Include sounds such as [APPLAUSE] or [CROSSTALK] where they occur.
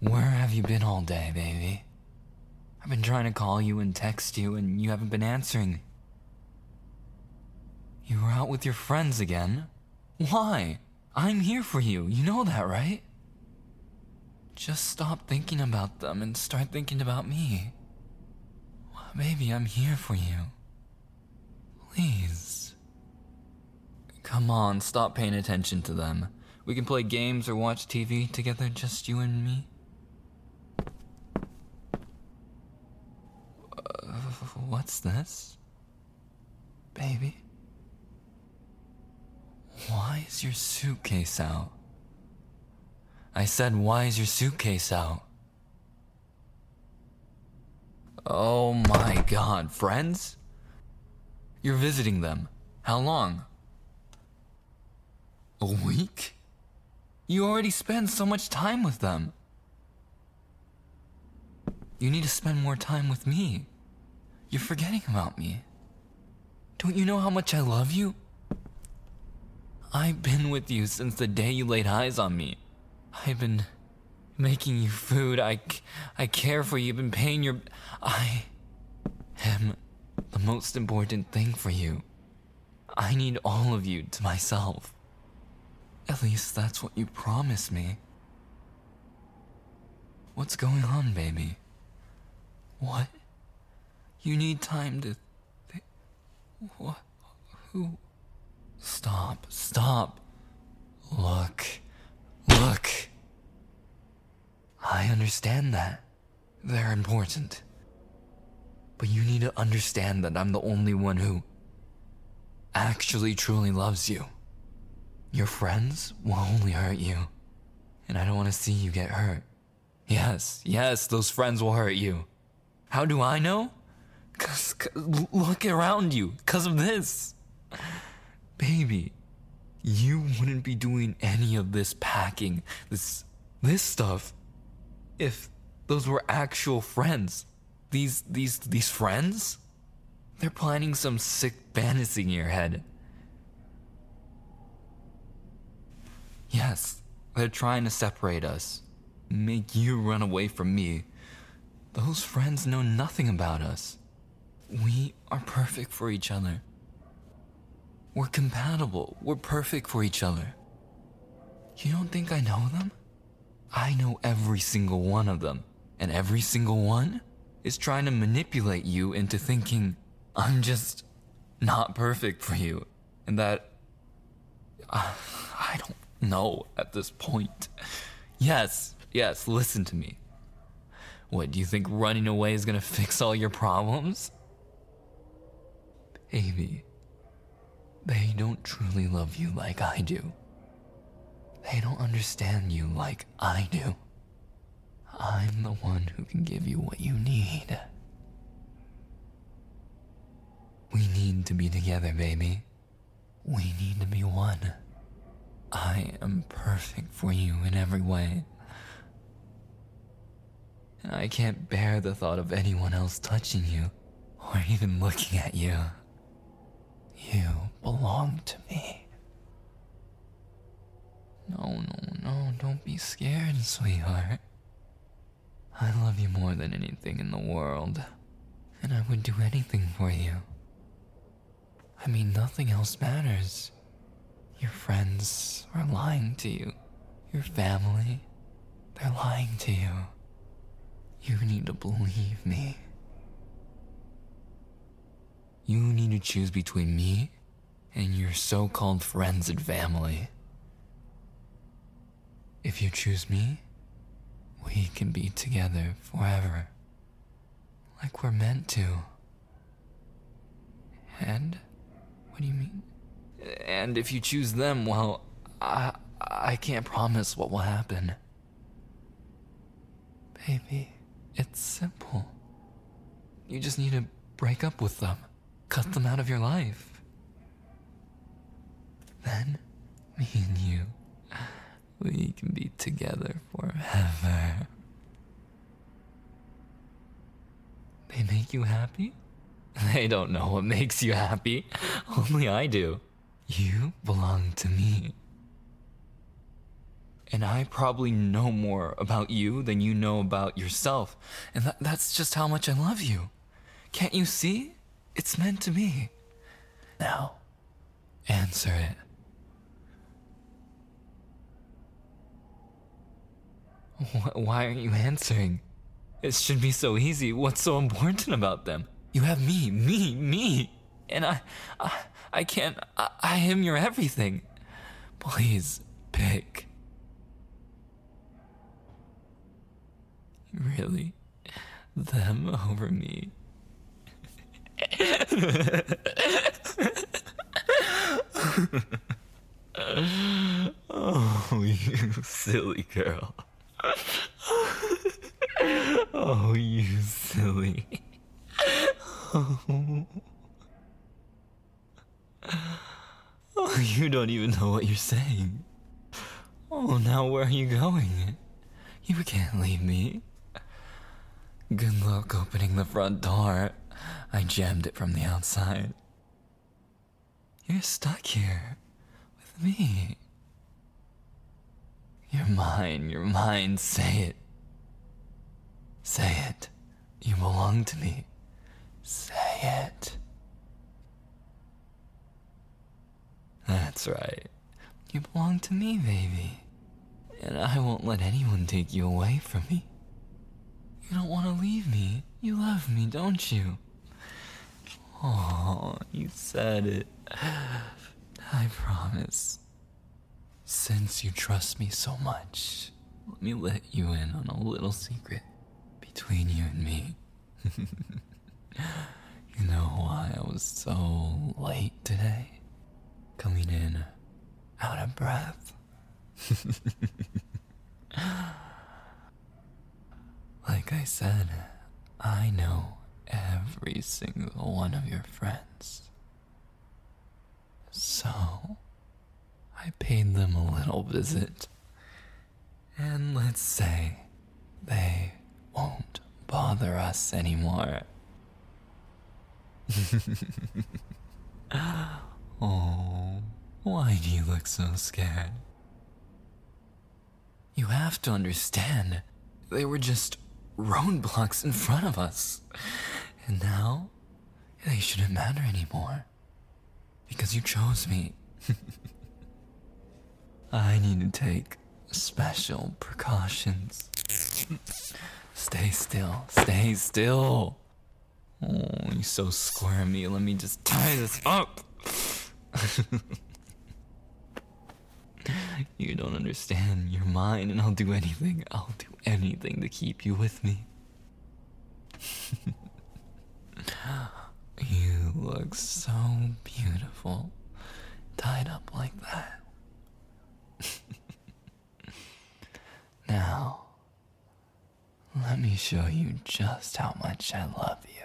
Where have you been all day, baby? I've been trying to call you and text you, and you haven't been answering. You were out with your friends again? Why? I'm here for you. You know that, right? Just stop thinking about them and start thinking about me. Baby, I'm here for you. Please. Come on, stop paying attention to them. We can play games or watch TV together, just you and me. Uh, [LAUGHS] what's this? Baby? Why is your suitcase out? I said, why is your suitcase out? Oh my god, friends? You're visiting them. How long? A week? You already spend so much time with them. You need to spend more time with me. You're forgetting about me. Don't you know how much I love you? I've been with you since the day you laid eyes on me. I've been making you food. I, I care for you. I've been paying your. I am the most important thing for you. I need all of you to myself. At least that's what you promised me. What's going on, baby? What? You need time to. Th- what? Who? Stop, stop. Look, look. I understand that. They're important. But you need to understand that I'm the only one who actually truly loves you. Your friends will only hurt you. And I don't want to see you get hurt. Yes, yes, those friends will hurt you. How do I know? Cause, cause look around you, cause of this. Baby, you wouldn't be doing any of this packing, this this stuff if those were actual friends. These these these friends? They're planning some sick fantasy in your head. Yes, they're trying to separate us. Make you run away from me. Those friends know nothing about us. We are perfect for each other. We're compatible. We're perfect for each other. You don't think I know them? I know every single one of them, and every single one is trying to manipulate you into thinking I'm just not perfect for you, and that uh, [SIGHS] I don't know at this point. Yes, yes, listen to me. What, do you think running away is gonna fix all your problems? Baby, they don't truly love you like I do. They don't understand you like I do. I'm the one who can give you what you need. We need to be together, baby. We need to be one. I am perfect for you in every way. I can't bear the thought of anyone else touching you or even looking at you. You belong to me. No, no, no, don't be scared, sweetheart. I love you more than anything in the world, and I would do anything for you. I mean, nothing else matters. Your friends are lying to you. Your family, they're lying to you. You need to believe me. You need to choose between me and your so called friends and family. If you choose me, we can be together forever. Like we're meant to. And? What do you mean? And if you choose them, well, I, I can't promise what will happen. Baby, it's simple. You just need to break up with them, cut them out of your life. Then, me and you we can be together forever. They make you happy? They don't know what makes you happy. Only I do. You belong to me. And I probably know more about you than you know about yourself. And that, that's just how much I love you. Can't you see? It's meant to be. Now, answer it. Wh- Why aren't you answering? It should be so easy. What's so important about them? You have me, me, me. And I, I, I can't, I, I am your everything. Please, pick. Really? Them over me? Oh, you silly girl. Oh, you silly. Oh, you don't even know what you're saying. Oh, now where are you going? You can't leave me. Good luck opening the front door. I jammed it from the outside. You're stuck here with me. You're mine, you're mine, say it. Say it. You belong to me. Say it. That's right. You belong to me, baby. And I won't let anyone take you away from me. You don't want to leave me. You love me, don't you? Oh, you said it. I promise. Since you trust me so much, let me let you in on a little secret between you and me. [LAUGHS] you know why I was so late today? Coming in out of breath. [LAUGHS] like I said, I know every single one of your friends. So, I paid them a little visit. And let's say they won't bother us anymore. [LAUGHS] oh, why do you look so scared? You have to understand, they were just roadblocks in front of us. And now, they shouldn't matter anymore. Because you chose me. [LAUGHS] I need to take special precautions. Stay still, stay still. Oh, you're so squirmy. Let me just tie this up. [LAUGHS] [LAUGHS] you don't understand. You're mine, and I'll do anything. I'll do anything to keep you with me. [LAUGHS] you look so beautiful, tied up like that. [LAUGHS] now, let me show you just how much I love you.